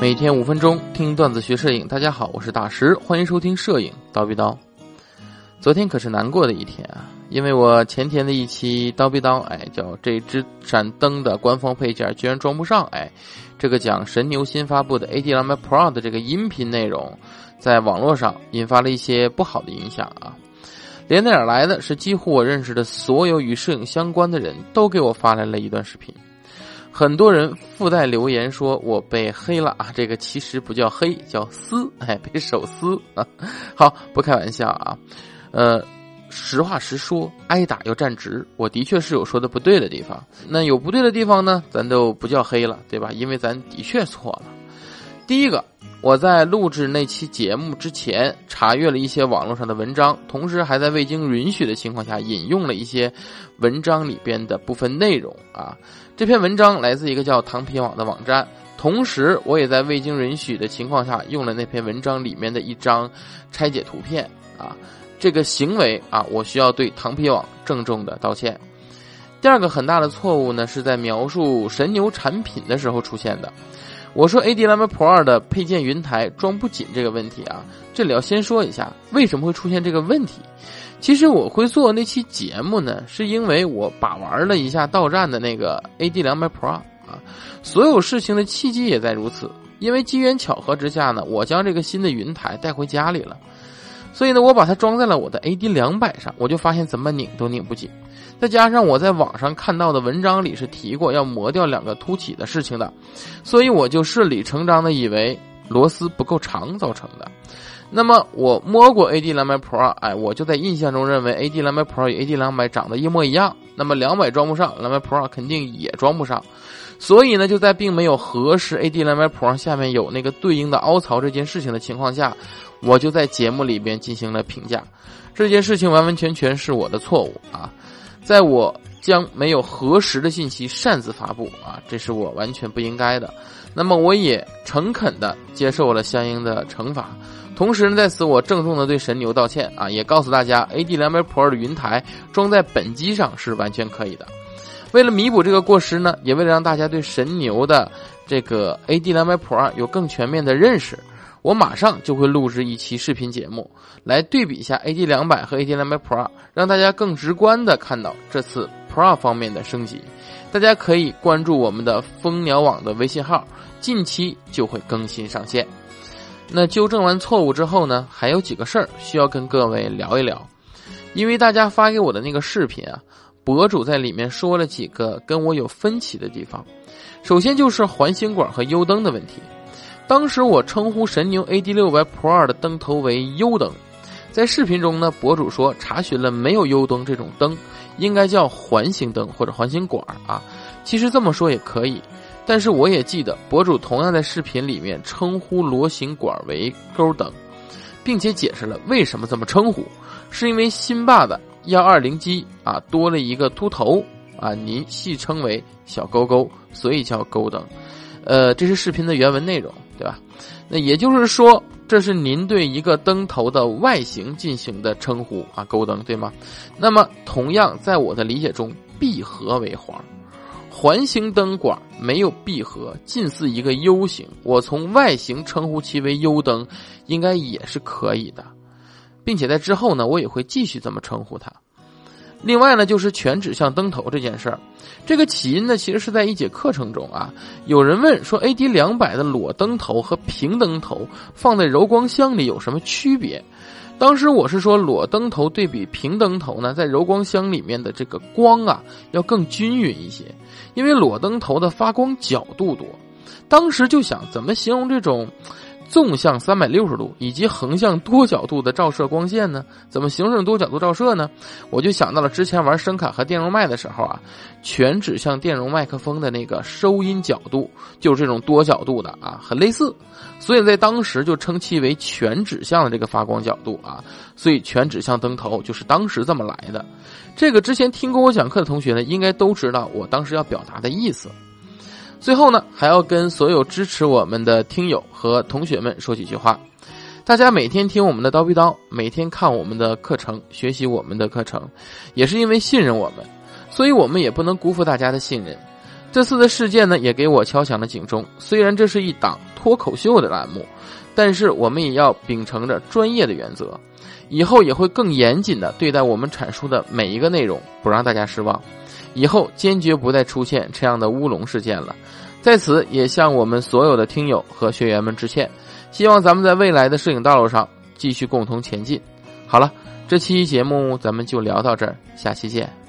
每天五分钟听段子学摄影，大家好，我是大师，欢迎收听摄影叨逼叨。昨天可是难过的一天啊，因为我前天的一期叨逼叨，哎，叫这支闪灯的官方配件居然装不上，哎，这个讲神牛新发布的 AD200 Pro 的这个音频内容，在网络上引发了一些不好的影响啊。连带而来的是，几乎我认识的所有与摄影相关的人都给我发来了一段视频。很多人附带留言说我被黑了啊，这个其实不叫黑，叫撕，哎，被手撕啊。好，不开玩笑啊，呃，实话实说，挨打要站直，我的确是有说的不对的地方。那有不对的地方呢，咱就不叫黑了，对吧？因为咱的确错了。第一个，我在录制那期节目之前，查阅了一些网络上的文章，同时还在未经允许的情况下引用了一些文章里边的部分内容啊。这篇文章来自一个叫唐皮网的网站，同时我也在未经允许的情况下用了那篇文章里面的一张拆解图片啊，这个行为啊，我需要对唐皮网郑重的道歉。第二个很大的错误呢，是在描述神牛产品的时候出现的。我说 AD200 Pro 的配件云台装不紧这个问题啊，这里要先说一下为什么会出现这个问题。其实我会做那期节目呢，是因为我把玩了一下到站的那个 AD 两百 Pro 啊，所有事情的契机也在如此。因为机缘巧合之下呢，我将这个新的云台带回家里了，所以呢，我把它装在了我的 AD 两百上，我就发现怎么拧都拧不紧。再加上我在网上看到的文章里是提过要磨掉两个凸起的事情的，所以我就顺理成章的以为螺丝不够长造成的。那么我摸过 AD 两百 Pro，哎，我就在印象中认为 AD 两百 Pro 与 AD 两百长得一模一样。那么两百装不上，两百 Pro 肯定也装不上。所以呢，就在并没有核实 AD 两百 Pro 下面有那个对应的凹槽这件事情的情况下，我就在节目里边进行了评价。这件事情完完全全是我的错误啊！在我将没有核实的信息擅自发布啊，这是我完全不应该的。那么我也诚恳的接受了相应的惩罚。同时呢，在此我郑重的对神牛道歉啊，也告诉大家，AD 两百 Pro 的云台装在本机上是完全可以的。为了弥补这个过失呢，也为了让大家对神牛的这个 AD 两百 Pro 有更全面的认识，我马上就会录制一期视频节目，来对比一下 AD 两百和 AD 两百 Pro，让大家更直观的看到这次 Pro 方面的升级。大家可以关注我们的蜂鸟网的微信号，近期就会更新上线。那纠正完错误之后呢，还有几个事儿需要跟各位聊一聊，因为大家发给我的那个视频啊，博主在里面说了几个跟我有分歧的地方。首先就是环形管和 U 灯的问题。当时我称呼神牛 AD 六百 Pro 的灯头为优灯，在视频中呢，博主说查询了没有 U 灯这种灯，应该叫环形灯或者环形管啊。其实这么说也可以。但是我也记得，博主同样在视频里面称呼螺形管为钩灯，并且解释了为什么这么称呼，是因为新霸的幺二零机啊多了一个秃头啊，您戏称为小勾勾，所以叫勾灯。呃，这是视频的原文内容，对吧？那也就是说，这是您对一个灯头的外形进行的称呼啊，勾灯，对吗？那么，同样在我的理解中，闭合为环。环形灯管没有闭合，近似一个 U 型。我从外形称呼其为 U 灯，应该也是可以的，并且在之后呢，我也会继续这么称呼它。另外呢，就是全指向灯头这件事儿，这个起因呢，其实是在一节课程中啊，有人问说，AD 两百的裸灯头和平灯头放在柔光箱里有什么区别？当时我是说，裸灯头对比平灯头呢，在柔光箱里面的这个光啊，要更均匀一些，因为裸灯头的发光角度多。当时就想怎么形容这种。纵向三百六十度以及横向多角度的照射光线呢？怎么形成多角度照射呢？我就想到了之前玩声卡和电容麦的时候啊，全指向电容麦克风的那个收音角度就是这种多角度的啊，很类似，所以在当时就称其为全指向的这个发光角度啊，所以全指向灯头就是当时这么来的。这个之前听过我讲课的同学呢，应该都知道我当时要表达的意思。最后呢，还要跟所有支持我们的听友和同学们说几句话。大家每天听我们的叨逼叨，每天看我们的课程，学习我们的课程，也是因为信任我们，所以我们也不能辜负大家的信任。这次的事件呢，也给我敲响了警钟。虽然这是一档脱口秀的栏目，但是我们也要秉承着专业的原则，以后也会更严谨的对待我们阐述的每一个内容，不让大家失望。以后坚决不再出现这样的乌龙事件了。在此也向我们所有的听友和学员们致歉，希望咱们在未来的摄影道路上继续共同前进。好了，这期节目咱们就聊到这儿，下期见。